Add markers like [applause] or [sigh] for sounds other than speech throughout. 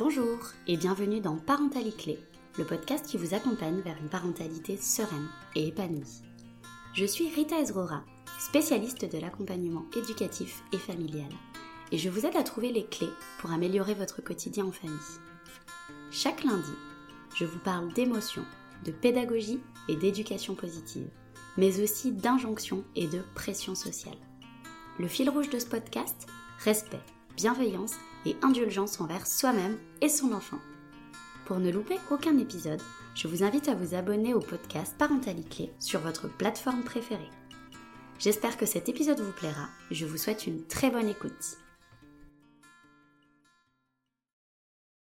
Bonjour et bienvenue dans Parentalité Clé, le podcast qui vous accompagne vers une parentalité sereine et épanouie. Je suis Rita Ezrora, spécialiste de l'accompagnement éducatif et familial, et je vous aide à trouver les clés pour améliorer votre quotidien en famille. Chaque lundi, je vous parle d'émotions, de pédagogie et d'éducation positive, mais aussi d'injonctions et de pression sociale. Le fil rouge de ce podcast, respect, bienveillance et indulgence envers soi-même et son enfant. Pour ne louper aucun épisode, je vous invite à vous abonner au podcast Parentalité sur votre plateforme préférée. J'espère que cet épisode vous plaira et je vous souhaite une très bonne écoute.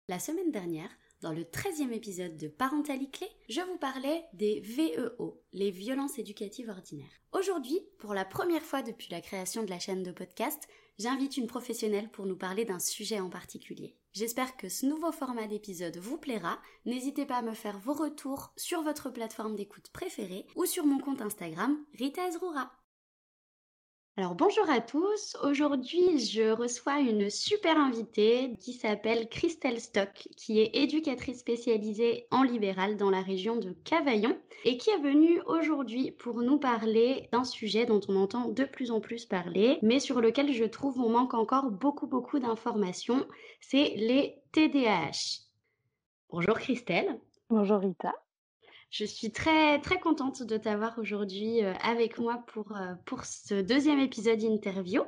La semaine dernière, dans le 13e épisode de Parentalité je vous parlais des VEO, les violences éducatives ordinaires. Aujourd'hui, pour la première fois depuis la création de la chaîne de podcast, j'invite une professionnelle pour nous parler d'un sujet en particulier. J'espère que ce nouveau format d'épisode vous plaira. N'hésitez pas à me faire vos retours sur votre plateforme d'écoute préférée ou sur mon compte Instagram Rita Ezroura. Alors bonjour à tous, aujourd'hui je reçois une super invitée qui s'appelle Christelle Stock, qui est éducatrice spécialisée en libéral dans la région de Cavaillon et qui est venue aujourd'hui pour nous parler d'un sujet dont on entend de plus en plus parler, mais sur lequel je trouve on manque encore beaucoup beaucoup d'informations, c'est les TDAH. Bonjour Christelle. Bonjour Rita. Je suis très très contente de t'avoir aujourd'hui euh, avec moi pour, euh, pour ce deuxième épisode interview.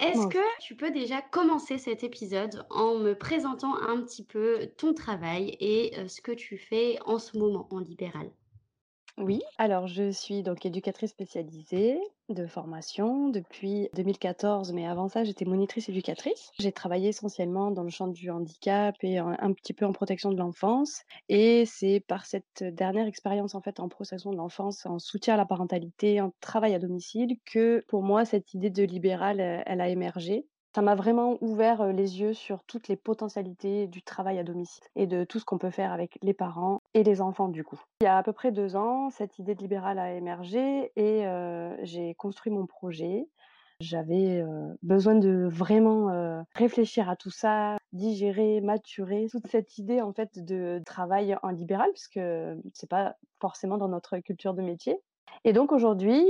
Est-ce que tu peux déjà commencer cet épisode en me présentant un petit peu ton travail et euh, ce que tu fais en ce moment en libéral? Oui, alors je suis donc éducatrice spécialisée de formation depuis 2014, mais avant ça, j'étais monitrice éducatrice. J'ai travaillé essentiellement dans le champ du handicap et un, petit peu en protection de l'enfance. Et c'est par cette dernière expérience en fait en protection de l'enfance, en soutien à la parentalité, en travail à domicile, que pour moi cette idée de libéral, elle a émergé ça m'a vraiment ouvert les yeux sur toutes les potentialités du travail à domicile et de tout ce qu'on peut faire avec les parents et les enfants du coup. Il y a à peu près deux ans, cette idée de libéral a émergé et j'ai construit mon projet. J'avais besoin de vraiment réfléchir à tout ça, digérer, maturer toute cette idée en fait de travail en libéral, puisque c'est pas forcément dans notre culture de métier. Et donc aujourd'hui,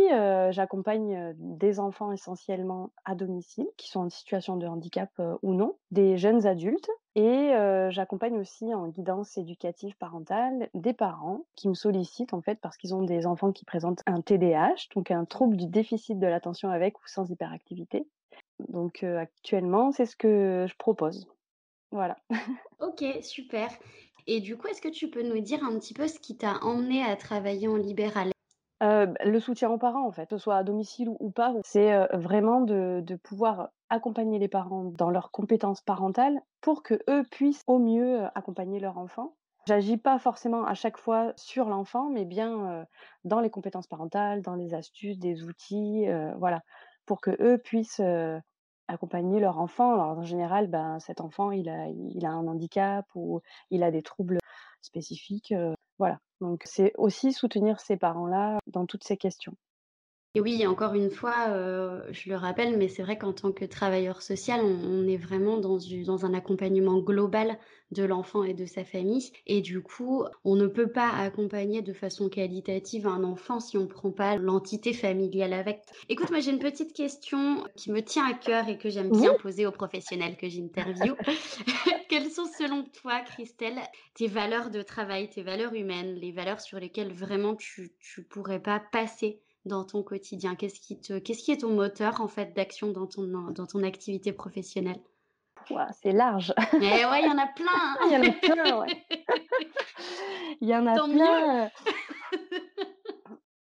j'accompagne des enfants essentiellement à domicile, qui sont en situation de handicap ou non, des jeunes adultes, et j'accompagne aussi en guidance éducative parentale des parents qui me sollicitent en fait parce qu'ils ont des enfants qui présentent un TDAH, donc un trouble du déficit de l'attention avec ou sans hyperactivité. Donc actuellement, c'est ce que je propose. Voilà. [laughs] ok, super. Et du coup, est-ce que tu peux nous dire un petit peu ce qui t'a emmené à travailler en libéral? Le soutien aux parents, en fait, que ce soit à domicile ou pas, c'est vraiment de, pouvoir accompagner les parents dans leurs compétences parentales pour que eux puissent au mieux accompagner leur enfant. J'agis pas forcément à chaque fois sur l'enfant, mais bien dans les compétences parentales, dans les astuces, des outils, voilà, pour que eux puissent accompagner leur enfant. Alors en général, ben cet enfant, il a, il a un handicap ou il a des troubles spécifiques, voilà. Donc c'est aussi soutenir ces parents-là dans toutes ces questions. Et oui, encore une fois, euh, je le rappelle, mais c'est vrai qu'en tant que travailleur social, on, est vraiment dans, dans, un accompagnement global de l'enfant et de sa famille. Et du coup, on ne peut pas accompagner de façon qualitative un enfant si on ne prend pas l'entité familiale avec. Écoute, moi j'ai une petite question qui me tient à cœur et que j'aime bien poser aux professionnels que j'interviewe. [laughs] Quelles sont selon toi, Christelle, tes valeurs de travail, tes valeurs humaines, les valeurs sur lesquelles vraiment tu ne pourrais pas passer dans ton quotidien? Qu'est-ce qui, te, qu'est-ce qui est ton moteur en fait d'action dans ton, dans ton activité professionnelle? C'est large. Mais eh ouais, il y en a plein. Hein. [laughs] il y en a plein, ouais. Il y en a plein. [laughs]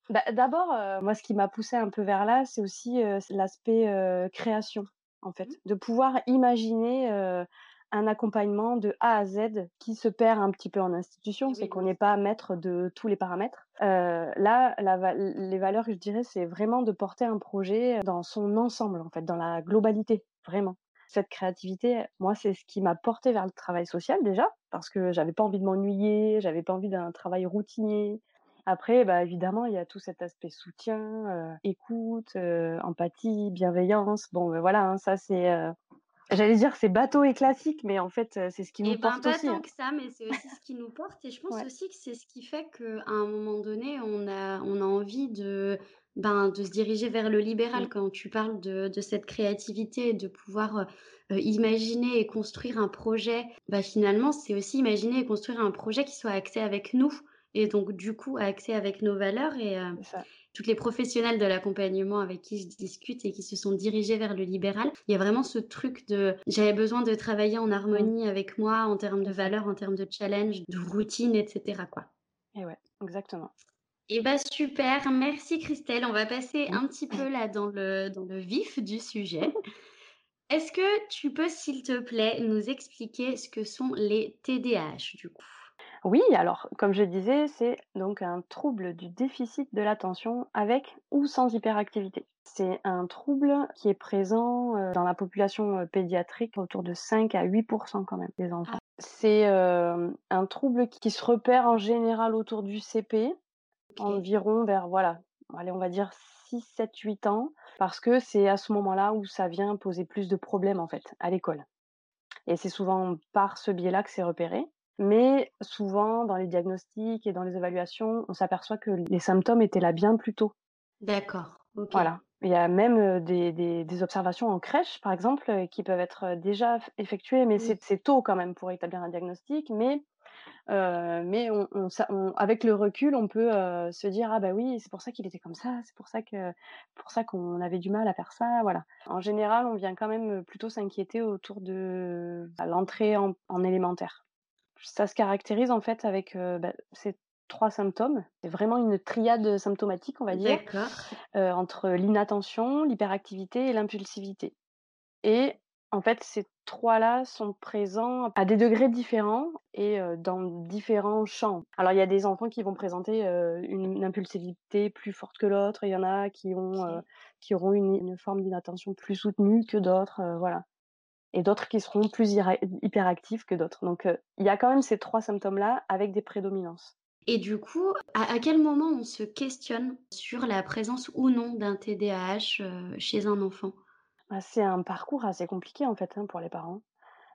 Bah, d'abord, euh, moi, ce qui m'a poussé un peu vers là, c'est aussi euh, l'aspect euh, création, en fait, mmh. de pouvoir imaginer un accompagnement de A à Z qui se perd un petit peu en institution, c'est qu'on n'est pas maître de tous les paramètres. Euh, là, les valeurs, je dirais, c'est vraiment de porter un projet dans son ensemble, en fait, dans la globalité, vraiment. Cette créativité, moi, c'est ce qui m'a porté vers le travail social déjà, parce que j'avais pas envie de m'ennuyer, j'avais pas envie d'un travail routinier. Après, bah, évidemment, il y a tout cet aspect soutien, euh, écoute, euh, empathie, bienveillance. Bon, ben voilà, hein, ça c'est J'allais dire c'est bateau et classique, mais en fait, c'est ce qui nous Et ben, porte pas aussi, tant hein. que ça, mais c'est aussi ce qui nous porte et je pense Ouais. aussi que c'est ce qui fait qu'à un moment donné, on a on a envie de, ben, de se diriger vers le libéral. Quand tu parles de de cette créativité de pouvoir, heu heu, imaginer et construire un projet, bah, finalement, c'est aussi imaginer et construire un projet qui soit axé avec nous et donc du coup, axé avec nos valeurs et ça. Toutes les professionnels de l'accompagnement avec qui je discute et qui se sont dirigés vers le libéral, il y a vraiment ce truc de: «J'avais besoin de travailler en harmonie avec moi en termes de valeurs, en termes de challenge, de routine et cetera, quoi». Et ouais, exactement. Et bah, super, merci Christelle. On va passer Mmh. un petit peu là dans le dans le vif du sujet. Est-ce que tu peux, s'il te plaît, nous expliquer ce que sont les TDAH, du coup? Oui, alors comme je disais, c'est donc un trouble du déficit de l'attention avec ou sans hyperactivité. C'est un trouble qui est présent, dans la population, pédiatrique autour de 5 à 8% quand même des enfants. Ah. C'est, un trouble qui se repère en général autour du CP, OK. environ vers voilà, allez on va dire 6-7-8 ans, parce que c'est à ce moment-là où ça vient poser plus de problèmes en fait, à l'école. Et c'est souvent par ce biais-là que c'est repéré. Mais souvent dans les diagnostics et dans les évaluations, on s'aperçoit que les symptômes étaient là bien plus tôt. D'accord. Voilà. Il y a même, des des des observations en crèche, par exemple, qui peuvent être, déjà effectuées, mais Oui. c'est tôt quand même pour établir un diagnostic, mais mais on on s'a on avec le recul, on peut, se dire: «Ah bah oui, c'est pour ça qu'il était comme ça, c'est pour ça que pour ça qu'on avait du mal à faire ça», voilà. En général, on vient quand même, plutôt s'inquiéter autour de, bah, l'entrée en en élémentaire. Ça se caractérise en fait avec, bah, ces 3 symptômes. C'est vraiment une triade, symptomatique, on va dire, entre l'inattention, l'hyperactivité et l'impulsivité. Et en fait, ces 3-là sont présents à des degrés différents et dans différents champs. Alors il y a des enfants qui vont présenter, une impulsivité plus forte que l'autre, il y en a qui ont, qui auront une une forme d'inattention plus soutenue que d'autres, voilà. Et d'autres qui seront plus hyperactifs que d'autres. Donc heu, il y a quand même ces 3 symptômes-là avec des prédominances. Et du coup, à à quel moment on se questionne sur la présence ou non d'un TDAH, heu, chez un enfant? Bah, c'est un parcours assez compliqué en fait, hein, pour les parents.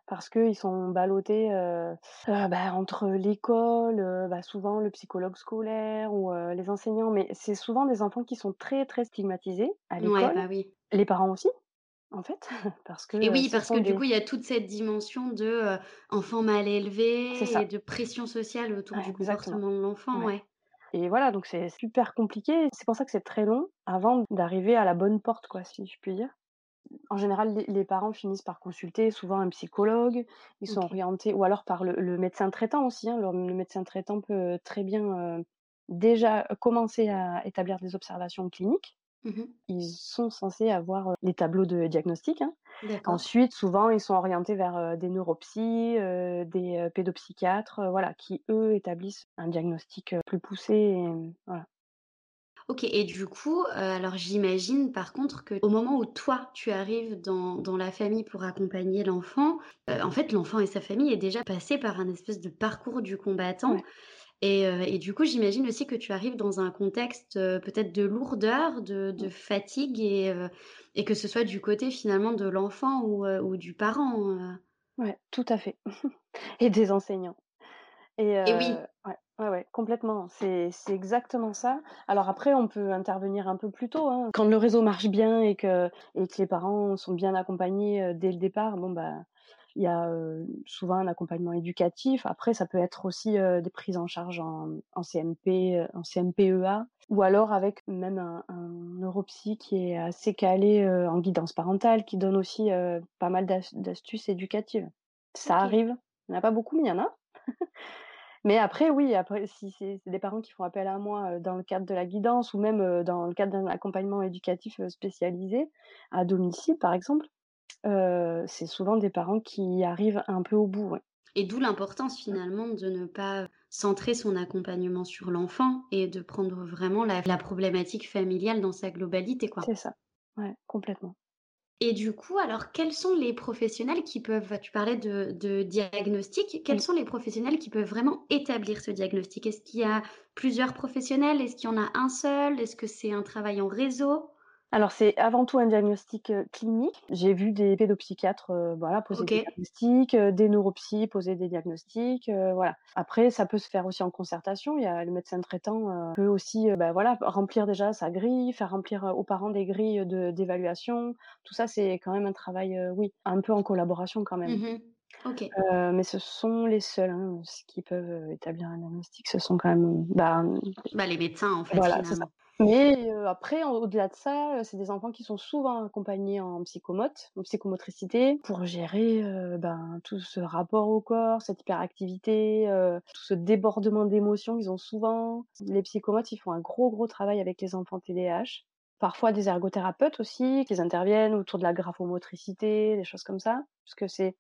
Parce qu'ils sont ballottés, heu, bah, entre l'école, bah, souvent le psychologue scolaire ou les enseignants, mais c'est souvent des enfants qui sont très, très stigmatisés à Ouais, l'école. bah, oui. Les parents aussi, en fait, [laughs] parce que, Et oui, ce parce que du des coup, il y a toute cette dimension de, enfant mal élevé et de pression sociale autour ouais, du exactement, comportement de l'enfant, ouais. ouais. Et voilà, donc c'est super compliqué. C'est pour ça que c'est très long avant d'arriver à la bonne porte, quoi, si je puis dire. En général, les les parents finissent par consulter souvent un psychologue. Ils sont orientés ou alors par le le médecin traitant aussi, hein. Le le médecin traitant peut très bien, déjà commencer à établir des observations cliniques. Mmh Ils sont censés avoir, les tableaux de diagnostic, hein. Ensuite, souvent, ils sont orientés vers, des neuropsys, heu, des, pédopsychiatres, voilà, qui eux établissent un diagnostic, plus poussé et mmh, voilà. OK et du coup, alors j'imagine par contre qu'au moment où toi, tu arrives dans dans la famille pour accompagner l'enfant, en fait, l'enfant et sa famille est déjà passé par un espèce de parcours du combattant Ouais. Et heu et du coup, j'imagine aussi que tu arrives dans un contexte, heu, peut-être de lourdeur, de de Mmh. fatigue et heu et que ce soit du côté finalement de l'enfant ou du parent, Ouais, tout à fait [laughs] et des enseignants. Et et oui. ouais, ouais, ouais, complètement. C'est c'est exactement ça. Alors après, on peut intervenir un peu plus tôt, hein. Quand le réseau marche bien et que et que les parents sont bien accompagnés, dès le départ, bon, bah, il y a, souvent un accompagnement éducatif. Après, ça peut être aussi, des prises en charge en en CMP, en CMPEA ou alors avec même un un neuropsy qui est assez calé, en guidance parentale, qui donne aussi, pas mal d'as d'astuces éducatives. Ça arrive. Il y en a pas beaucoup, mais il y en a. [laughs] Mais après, oui, après si c'est des parents qui font appel à moi, dans le cadre de la guidance ou même, dans le cadre d'un accompagnement éducatif, spécialisé, à domicile par exemple, c'est souvent des parents qui arrivent un peu au bout, ouais. Et d'où l'importance Mmh, finalement de ne pas centrer son accompagnement sur l'enfant et de prendre vraiment la la problématique familiale dans sa globalité, quoi. c'est ça. Ouais, complètement. Et du coup, alors quels sont les professionnels qui peuvent tu parlais de de diagnostic, quels sont les professionnels qui peuvent vraiment établir ce diagnostic? Est-ce qu'il y a plusieurs professionnels? Est-ce qu'il y en a un seul? Est-ce que c'est un travail en réseau? Alors c'est avant tout un diagnostic, clinique. J'ai vu des pédopsychiatres, voilà, poser des diagnostics, des neuropsy poser des diagnostics, voilà. Après ça peut se faire aussi en concertation. Il y a le médecin traitant, peut aussi, bah, voilà, remplir déjà sa grille, faire remplir, aux parents des grilles de d'évaluation. Tout ça, c'est quand même un travail, oui, un peu en collaboration quand même. Mmh OK. mais ce sont les seuls, hein, qui peuvent, établir un diagnostic. Ce sont quand même, bah, bah, les médecins en fait, voilà, c'est ça. Mais après, au-delà de ça, c'est des enfants qui sont souvent accompagnés en psychomote, en psychomotricité, pour gérer, ben, tout ce rapport au corps, cette hyperactivité, tout ce débordement d'émotions qu'ils ont souvent. Les psychomotes, ils font un gros, gros travail avec les enfants TDAH. Parfois des ergothérapeutes aussi, qui interviennent autour de la graphomotricité, des choses comme ça, parce que c'est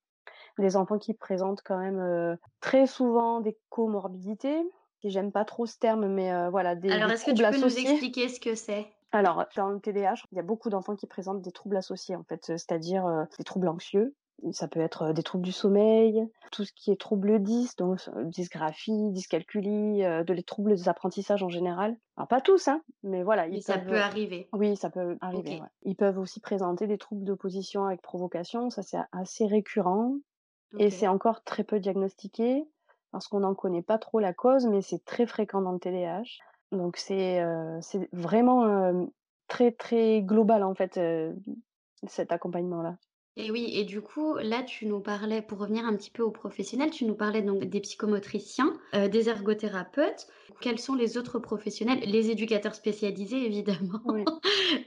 des enfants qui présentent quand même, très souvent des comorbidités j'aime pas trop ce terme, mais euh, voilà, des, Alors, est-ce que tu peux nous expliquer ce que c'est? Alors, dans le TDAH, il y a beaucoup d'enfants qui présentent des troubles associés, en fait, c'est-à-dire euh, des troubles anxieux. Ça peut être des troubles du sommeil, tout ce qui est troubles 10, donc dysgraphie, dyscalculie, de les troubles des apprentissages en général. Alors pas tous, hein, mais voilà. Mais ça peut arriver. Oui, ça peut arriver. Ils peuvent aussi présenter des troubles d'opposition avec provocation, ça c'est assez récurrent. Et c'est encore très peu diagnostiqué parce qu'on n'en connaît pas trop la cause, mais c'est très fréquent dans le TDAH. Donc c'est c'est vraiment très très global en fait cet accompagnement là. Et oui, et du coup, là, tu nous parlais, pour revenir un petit peu aux professionnels, tu nous parlais donc des psychomotriciens, des ergothérapeutes. Quels sont les autres professionnels? Les éducateurs spécialisés, [laughs] évidemment.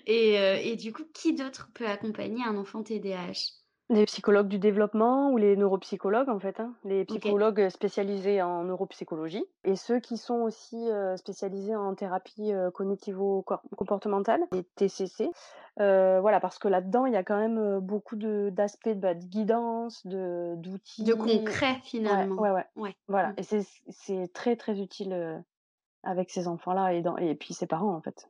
et, et du coup, qui d'autre peut accompagner un enfant TDAH les psychologues du développement ou les neuropsychologues en fait, hein. les psychologues spécialisés en neuropsychologie et ceux qui sont aussi spécialisés en thérapie cognitivo-comportementale, les TCC. voilà, parce que là-dedans, il y a quand même beaucoup d'aspects de, bah, de guidance, de, d'outils. De concret finalement. Ouais, ouais, ouais. Voilà, mmh. et c'est, c'est très très utile avec ces enfants-là et, dans, et puis ses parents en fait.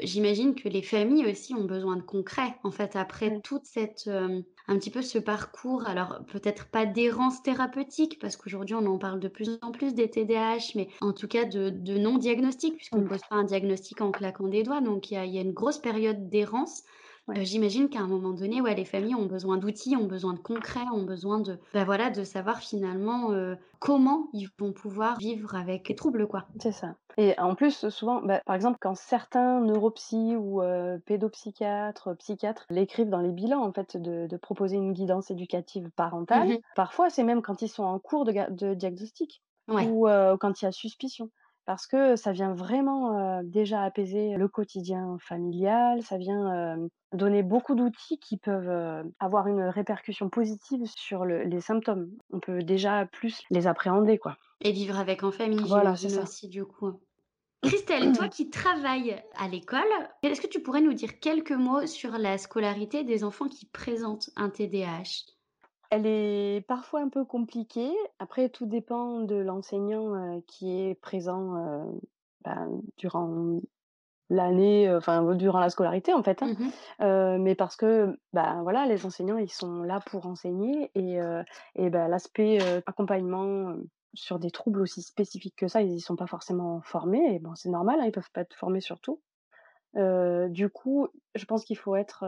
J'imagine que les familles aussi ont besoin de concret, en fait, après toute cette, euh, un petit peu ce parcours, alors peut-être pas d'errance thérapeutique, parce qu'aujourd'hui on en parle de plus en plus des TDAH, mais en tout cas de, non-diagnostic, puisqu'on ne mmh. pose pas un diagnostic en claquant des doigts, donc il y a, une grosse période d'errance. Euh, j'imagine qu'à un moment donné, ouais, les familles ont besoin d'outils, ont besoin de concret, ont besoin de, bah voilà, de savoir finalement euh, comment ils vont pouvoir vivre avec les troubles, quoi. C'est ça. Et en plus, souvent, bah, par exemple, quand certains neuropsy ou euh, pédopsychiatres, psychiatres l'écrivent dans les bilans, en fait, de, proposer une guidance éducative parentale, mmh parfois c'est même quand ils sont en cours de, diagnostic ou quand il y a suspicion parce que ça vient vraiment déjà apaiser le quotidien familial, ça vient donner beaucoup d'outils qui peuvent avoir une répercussion positive sur les symptômes. On peut déjà plus les appréhender, quoi. Et vivre avec en famille, voilà, c'est ça. aussi du coup. Christelle, toi qui travailles à l'école, est-ce que tu pourrais nous dire quelques mots sur la scolarité des enfants qui présentent un TDAH elle est parfois un peu compliquée. Après, tout dépend de l'enseignant, qui est présent, ben, durant l'année, enfin, durant la scolarité, en fait, hein. mmh mais parce que, ben, voilà, les enseignants, ils sont là pour enseigner et et bah, l'aspect, accompagnement, sur des troubles aussi spécifiques que ça, ils y sont pas forcément formés et bon, c'est normal, hein, ils peuvent pas être formés sur tout. du coup, je pense qu'il faut être,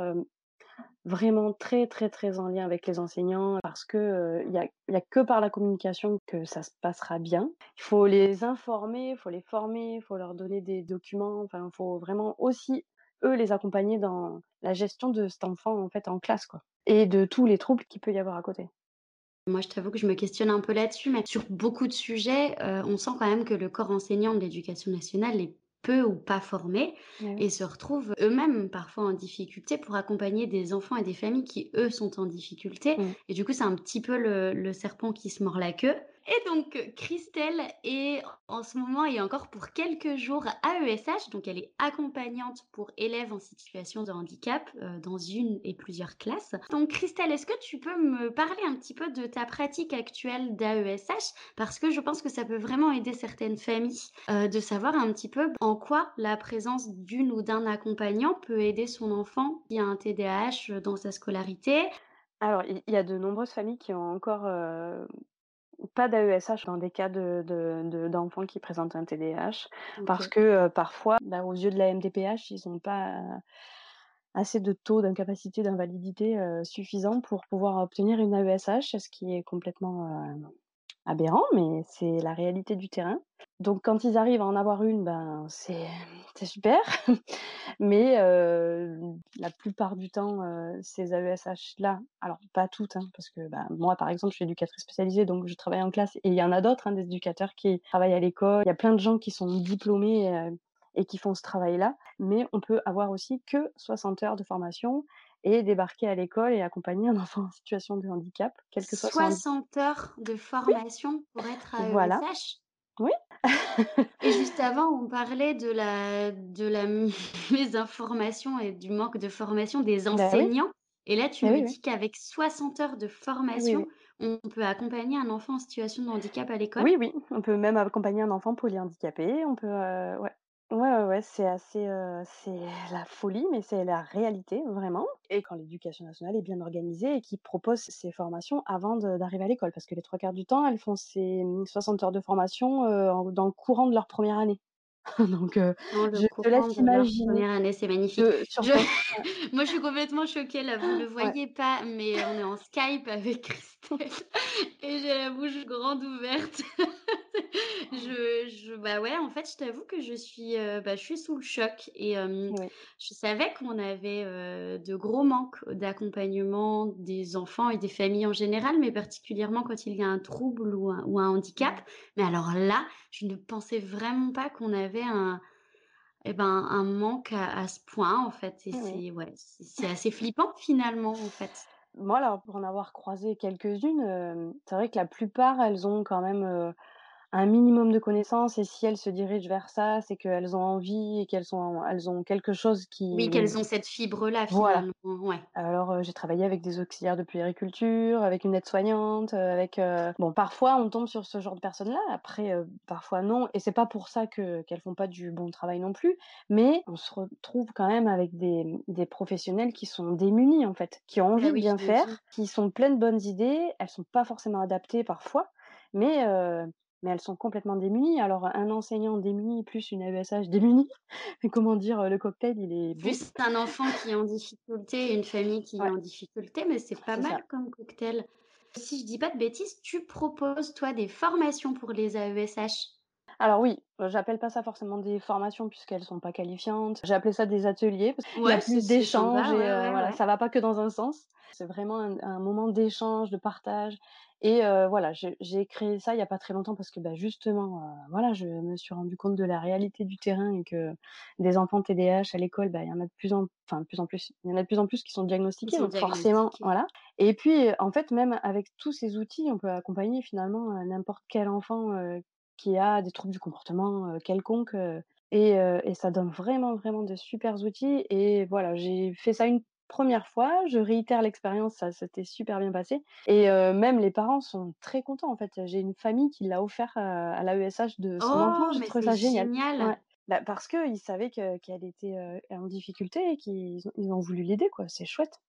vraiment très, très, très en lien avec les enseignants parce que il y, a, a que par la communication que ça se passera bien. Il faut les informer, il faut les former, il faut leur donner des documents. Enfin, il faut vraiment aussi eux les accompagner dans la gestion de cet enfant en fait en classe quoi et de tous les troubles qu'il peut y avoir à côté. Moi, je t'avoue que je me questionne un peu là-dessus, mais sur beaucoup de sujets, on sent quand même que le corps enseignant de l'éducation nationale est peu ou pas formés et se retrouvent eux-mêmes parfois en difficulté pour accompagner des enfants et des familles qui, eux, sont en difficulté. Et du coup, c'est un petit peu le, serpent qui se mord la queue. Et donc, Christelle est en ce moment et encore pour quelques jours à ESH. Donc, elle est accompagnante pour élèves en situation de handicap euh, dans une et plusieurs classes. Donc, Christelle, est-ce que tu peux me parler un petit peu de ta pratique actuelle d'AESH Parce que je pense que ça peut vraiment aider certaines familles euh, de savoir un petit peu en quoi la présence d'une ou d'un accompagnant peut aider son enfant qui a un TDAH dans sa scolarité. Alors, il y a de nombreuses familles qui ont encore euh, pas d'AESH dans des cas de, d'enfants qui présentent un TDAH, parce que parfois, bah, aux yeux de la MDPH, ils n'ont pas assez de taux d'incapacité, d'invalidité, suffisant pour pouvoir obtenir une AESH, ce qui est complètement, aberrant, mais c'est la réalité du terrain. Donc quand ils arrivent à en avoir une, ben, c'est super. [laughs] Mais la plupart du temps, ces AESH-là, alors pas toutes, hein, parce que, bah, moi, par exemple, je suis éducatrice spécialisée, donc je travaille en classe et il y en a d'autres, hein, des éducateurs qui travaillent à l'école. Il y a plein de gens qui sont diplômés, et qui font ce travail-là, mais on peut avoir aussi que 60 heures de formation et débarquer à l'école et accompagner un [laughs] enfant en situation de handicap, quel que soit son handi 60 heures de formation pour être voilà, AESH? Oui. Et [laughs] juste avant, on parlait de la de la [laughs] mésinformation et du manque de formation des Bah oui, enseignants et là, tu eh me oui, oui. dis qu'avec 60 heures de oui, formation, on peut accompagner un enfant en situation de handicap à l'école? Oui, oui, on peut même accompagner un enfant polyhandicapé, on peut, heu, ouais. Ouais, ouais, ouais, c'est assez, heu, c'est [laughs] la folie, mais c'est la réalité, vraiment et quand l'éducation nationale est bien organisée et qu'ils proposent ces formations avant de d'arriver à l'école. Parce que les 3 quarts du temps, elles font ces, mmh, 60 heures de formation, heu, en dans le courant de leur première année. [laughs] Donc heu, Dans le je te laisse courant de leur imaginer année, c'est magnifique. que sur Je ton [laughs] moi, je suis complètement choquée là, vous le ouais, voyez pas, mais on est en Skype avec Christelle et j'ai la bouche grande ouverte. [laughs] Je je bah, ouais, en fait, je t'avoue que je suis, heu, bah, je suis sous le choc et eh je savais qu'on avait, de gros manques d'accompagnement des enfants et des familles en général, mais particulièrement quand il y a un trouble ou un ou un handicap. Mais alors là, je ne pensais vraiment pas qu'on avait un et ben, un manque à à ce point, en fait et eh c'est ouais, c'est assez flippant finalement, en fait. Moi, alors, pour en avoir croisé quelques-unes, c'est vrai que la plupart, elles ont quand même, un minimum de connaissances et si elles se dirigent vers ça, c'est qu'elles ont envie et qu'elles sont elles ont quelque chose Oui, qui qu'elles ont cette fibre-là voilà. finalement, ouais. Alors, heu, j'ai travaillé avec des auxiliaires de puériculture, avec une aide-soignante, heu, avec, heu bon, parfois, on tombe sur ce genre de personnes-là, après, parfois non et c'est pas pour ça que qu'elles font pas du bon travail non plus, mais on se retrouve quand même avec des, des professionnels qui sont démunis, en fait, qui ont Bah envie de oui, bien faire, qui sont pleines de bonnes idées. Elles sont pas forcément adaptées parfois, mais mais elles sont complètement démunies. Alors, un enseignant démuni plus une AESH démunie, [laughs] comment dire, le cocktail, il est. Plus un enfant qui est en difficulté et une famille qui est en difficulté, mais c'est pas mal ça. comme cocktail. Si je dis pas de bêtises, tu proposes toi des formations pour les AESH? Alors oui, j'appelle pas ça forcément des formations puisqu'elles sont pas qualifiantes. J'ai appelé ça des ateliers parce qu'il y a plus d'échanges et ouais, heu, ouais, voilà, ça va pas que dans un sens. C'est vraiment un un moment d'échange, de partage et voilà, j'ai créé ça il y a pas très longtemps parce que, bah, justement, voilà, je me suis rendu compte de la réalité du terrain et que des enfants TDAH à l'école, bah, il y en a de plus en enfin de plus en plus, il y en a de plus en plus qui sont diagnostiqués sont donc forcément diagnostiqués. voilà et puis, en fait, même avec tous ces outils, on peut accompagner finalement, n'importe quel enfant, qui a des troubles du comportement, heu et et ça donne vraiment, vraiment de supers outils et voilà, j'ai fait ça une première fois, je réitère l'expérience, ça s'était super bien passé et même les parents sont très contents, en fait. J'ai une famille qui l'a offert à à l'AESH de son enfant, Oh, j'ai trouvé ça génial. génial! Ouais, bah, parce qu'ils savaient que qu'elle était, en difficulté et qu'ils ont ils ont voulu l'aider, quoi, c'est chouette.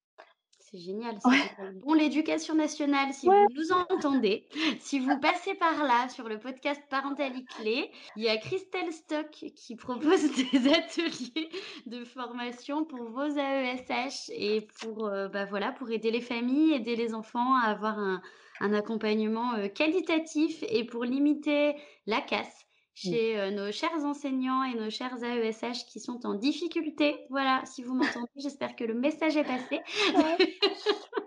C'est génial, c'est Ouais, génial. Bon, l'éducation nationale, si ouais, vous nous entendez, si vous passez par là sur le podcast Parentalité Clé, il y a Christelle Stock qui propose [laughs] des ateliers de formation pour vos AESH et pour, heu, bah, voilà, pour aider les familles, aider les enfants à avoir un un accompagnement, heu, qualitatif et pour limiter la casse chez, heu, nos chers enseignants et nos chers AESH qui sont en difficulté. Voilà, si vous m'entendez, j'espère que le message est passé. ouais. [laughs]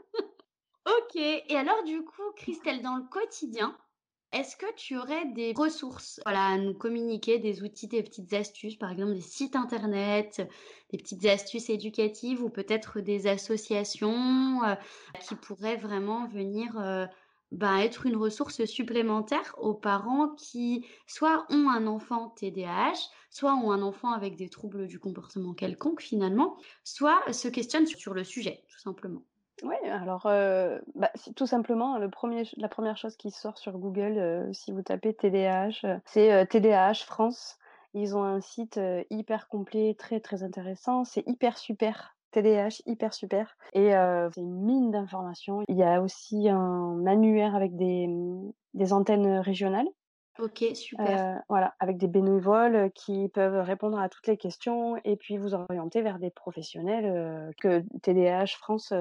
OK et alors du coup, Christelle, dans le quotidien, est-ce que tu aurais des ressources, voilà, à nous communiquer, des outils, des petites astuces, par exemple des sites internet, des petites astuces éducatives ou peut-être des associations, heu, qui pourraient vraiment venir, heu, être une ressource supplémentaire aux parents qui soit ont un enfant TDAH, soit ont un enfant avec des troubles du comportement quelconque finalement, soit se questionnent sur le sujet, tout simplement? Ouais, alors, heu, bah, tout simplement le 1er ch la première chose qui sort sur Google, heu, si vous tapez TDAH, heu, c'est, TDAH France. Ils ont un site, hyper complet, très, très intéressant. C'est Hyper Super, TDAH Hyper Super et heu, c'est une mine d'informations. Il y a aussi un annuaire avec des, des antennes, régionales OK, super. voilà, avec des bénévoles, qui peuvent répondre à toutes les questions et puis vous orienter vers des professionnels, que TDAH France,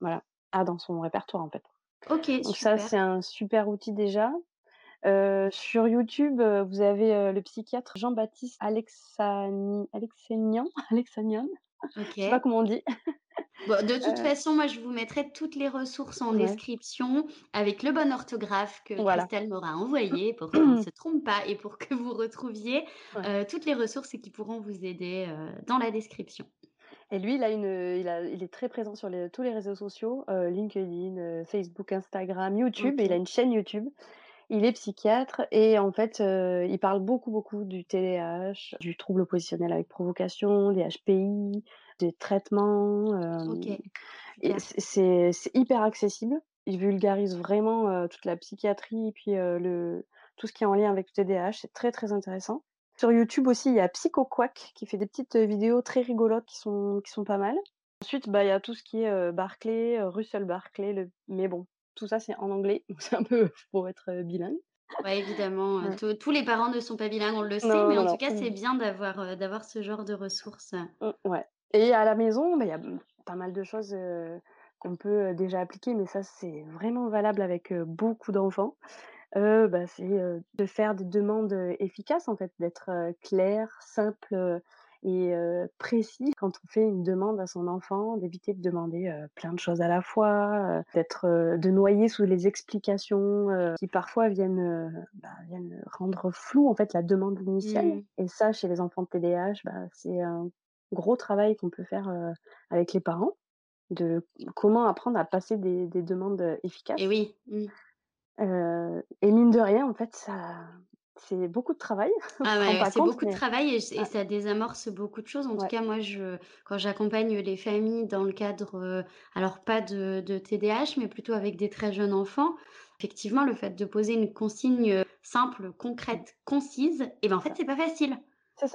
voilà, a dans son répertoire, en fait. OK, Donc ça, super. c'est un super outil déjà. Heu, sur YouTube, vous avez, le psychiatre Jean-Baptiste Alexani Alexenian Alexanian, [laughs] je sais pas comment on dit. [laughs] Bon, de toute façon, moi, je vous mettrai toutes les ressources en ouais, description avec le bon orthographe que voilà. Christelle m'aura envoyé [clears throat] pour qu'on ne se trompe pas et pour que vous retrouviez, Ouais toutes les ressources qui pourront vous aider, dans la description. et lui, il a une, il a il est très présent sur les tous les réseaux sociaux, LinkedIn, Facebook, Instagram, YouTube et il a une chaîne YouTube. Il est psychiatre et en fait, heu, il parle beaucoup, beaucoup du TDAH, du trouble oppositionnel avec provocation, des HPI, des traitements, et super. c'est hyper accessible. Il vulgarise vraiment, heu, toute la psychiatrie et puis, heu, le tout ce qui est en lien avec le TDAH, c'est très, très intéressant. Sur YouTube aussi, il y a PsychoQuack qui fait des petites, vidéos très rigolotes qui sont qui sont pas mal. Ensuite, bah, il y a tout ce qui est, heu, Russell Barkley, le mais bon, tout ça c'est en anglais, [laughs] donc c'est un peu pour être, heu, bilingue. Ouais, évidemment, Ouais. tous les parents ne sont pas bilingues, on le sait, Non, mais non, en tout cas, c'est bien d'avoir, heu, d'avoir ce genre de ressources. Mmh, ouais et à la maison, bah, il y a, pas mal de choses, qu'on peut, déjà appliquer, mais ça, c'est vraiment valable avec, beaucoup d'enfants. Bah, c'est, de faire des demandes, efficaces, en fait, d'être, clair, simple, et précis quand on fait une demande à son enfant, d'éviter de demander, plein de choses à la fois, d'être, de noyer sous les explications, qui parfois viennent, bah, viennent rendre floue, en fait, la demande initiale Mmh. et ça, chez les enfants de TDAH, bah, c'est un gros travail qu'on peut faire, avec les parents, de comment apprendre à passer des des demandes, heu, Et efficaces. oui, mmh. Et mine de rien, en fait, ça c'est beaucoup de travail. [laughs] Ah ouais, c'est beaucoup de travail et ça désamorce beaucoup de choses. En tout cas, moi, je quand j'accompagne les familles dans le cadre, heu, alors pas de de TDAH, mais plutôt avec des très jeunes enfants, effectivement, le fait de poser une consigne, heu, simple, concrète, concise et ben, en fait, c'est pas facile.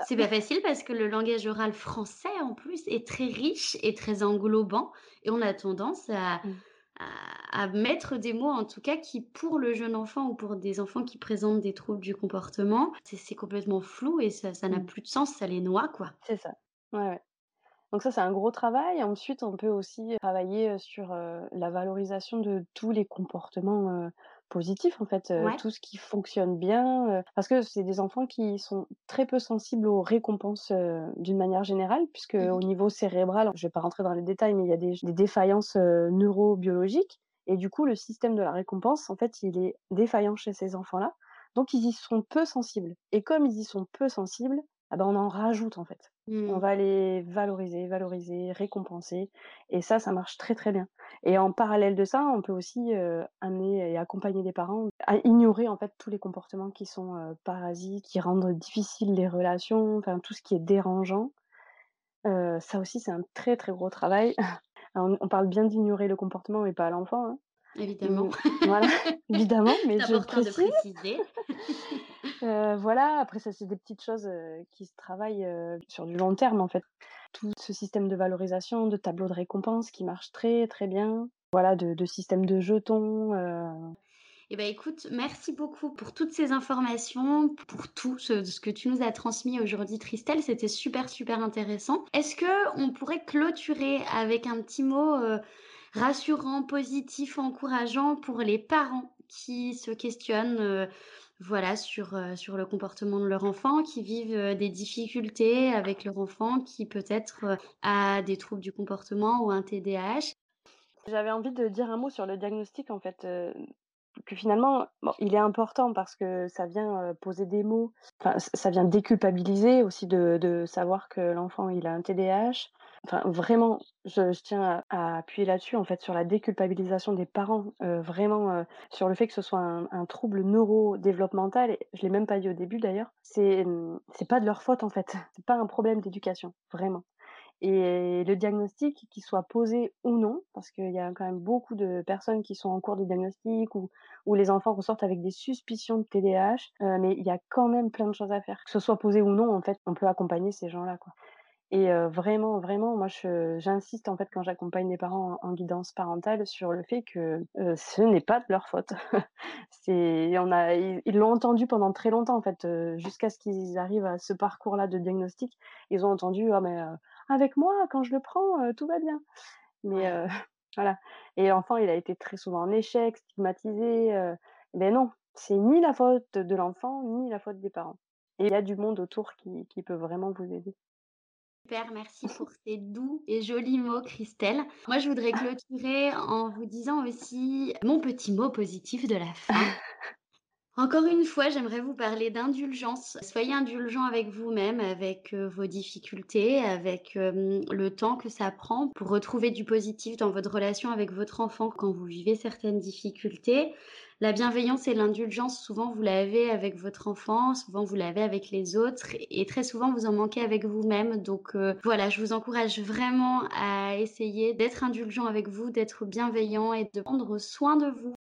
C'est pas facile parce que le langage oral français, en plus, est très riche et très englobant et on a tendance à Mmh, à à mettre des mots, en tout cas, qui, pour le jeune enfant ou pour des enfants qui présentent des troubles du comportement, c'est complètement flou et ça ça n'a mmh, plus de sens, ça les noie, quoi. c'est ça. Ouais, ouais. Donc ça, c'est un gros travail. Ensuite, on peut aussi travailler, heu, sur, heu, la valorisation de tous les comportements, heu, positifs, en fait, Ouais. tout ce qui fonctionne bien, parce que c'est des enfants qui sont très peu sensibles aux récompenses, d'une manière générale, puisque Mmh au niveau cérébral, je vais pas rentrer dans les détails, mais il y a des des défaillances, neurobiologiques et du coup, le système de la récompense, en fait, il est défaillant chez ces enfants-là, donc ils y sont peu sensibles et comme ils y sont peu sensibles, ah ben, on en rajoute, en fait. On Mmh. va les valoriser, valoriser, récompenser et ça, ça marche très, très bien et en parallèle de ça, on peut aussi, amener et accompagner les parents à ignorer, en fait, tous les comportements qui sont, parasites, qui rendent difficiles les relations, enfin tout ce qui est dérangeant. Ça aussi, c'est un très, très gros travail. [laughs] On on parle bien d'ignorer le comportement mais pas l'enfant, hein. Évidemment. Voilà, [laughs] évidemment, mais je important de précise. préciser. Heu, [laughs] voilà, après ça, c'est des petites choses, heu, qui se travaillent, heu, sur du long terme, en fait. Tout ce système de valorisation, de tableau de récompense qui marche très, très bien. Voilà, de de système de jetons, Eh ben, écoute, merci beaucoup pour toutes ces informations, pour tout ce ce que tu nous as transmis aujourd'hui, Christelle. C'était super, super intéressant. Est-ce que on pourrait clôturer avec un petit mot, rassurant, positif, encourageant pour les parents qui se questionnent, heu, voilà, sur, heu, sur le comportement de leur enfant, qui vivent, heu, des difficultés avec leur enfant qui peut-être, a des troubles du comportement ou un TDAH? J'avais envie de dire un mot sur le diagnostic en fait, que finalement, bon, il est important parce que ça vient, poser des mots, ça vient déculpabiliser aussi de de savoir que l'enfant il a un TDAH. Enfin vraiment, je tiens à appuyer là-dessus en fait, sur la déculpabilisation des parents, heu, vraiment, heu, sur le fait que ce soit un trouble neurodéveloppemental et je l'ai même pas dit au début d'ailleurs. C'est, mmh, c'est pas de leur faute en fait, [laughs] c'est pas un problème d'éducation, vraiment. Et le diagnostic, qu'il soit posé ou non, parce qu'il y a quand même beaucoup de personnes qui sont en cours de diagnostic ou où les enfants ressortent avec des suspicions de TDAH, heu, mais il y a quand même plein de choses à faire. Que ce soit posé ou non, en fait, on peut accompagner ces gens-là, quoi. Et vraiment, vraiment, moi, j'insiste en fait quand j'accompagne les parents en, guidance parentale sur le fait que ce n'est pas de leur faute. [laughs] c'est, on a, ils l'ont entendu pendant très longtemps en fait, jusqu'à ce qu'ils arrivent à ce parcours-là de diagnostic. Ils ont entendu, ah mais avec moi, quand je le prends, tout va bien. Mais [laughs] voilà. Et l'enfant, il a été très souvent en échec, stigmatisé. mais non, c'est ni la faute de l'enfant, ni la faute des parents. Et il y a du monde autour qui, qui peut vraiment vous aider. Super, merci pour ces doux et jolis mots, Christelle. Moi, je voudrais clôturer en vous disant aussi mon petit mot positif de la fin. [laughs] Encore une fois, j'aimerais vous parler d'indulgence. Soyez indulgent avec vous-même, avec euh, vos difficultés, avec euh, le temps que ça prend pour retrouver du positif dans votre relation avec votre enfant quand vous vivez certaines difficultés. La bienveillance et l'indulgence, souvent vous l'avez avec votre enfant, souvent vous l'avez avec les autres et très souvent vous en manquez avec vous-même. Donc euh, voilà, je vous encourage vraiment à essayer d'être indulgent avec vous, d'être bienveillant et de prendre soin de vous.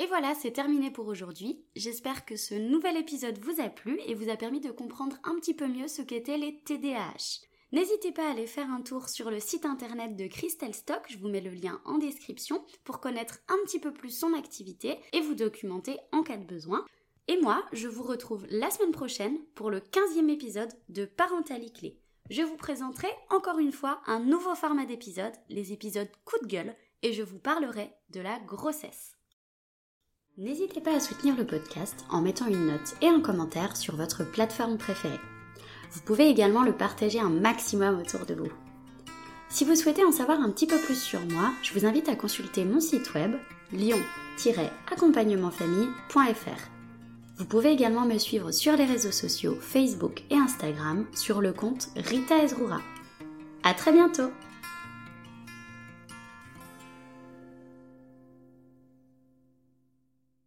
Et voilà, c'est terminé pour aujourd'hui. J'espère que ce nouvel épisode vous a plu et vous a permis de comprendre un petit peu mieux ce qu'étaient les TDAH. N'hésitez pas à aller faire un tour sur le site internet de Crystal Stock, je vous mets le lien en description pour connaître un petit peu plus son activité et vous documenter en cas de besoin. Et moi, je vous retrouve la semaine prochaine pour le 15e épisode de Parentalité Clé. Je vous présenterai encore une fois un nouveau format d'épisode, les épisodes coup de gueule, et je vous parlerai de la grossesse. N'hésitez pas à soutenir le podcast en mettant une note et un commentaire sur votre plateforme préférée. Vous pouvez également le partager un maximum autour de vous. Si vous souhaitez en savoir un petit peu plus sur moi, je vous invite à consulter mon site web lion-accompagnementfamille.fr. Vous pouvez également me suivre sur les réseaux sociaux Facebook et Instagram sur le compte Rita Ezrura. À très bientôt!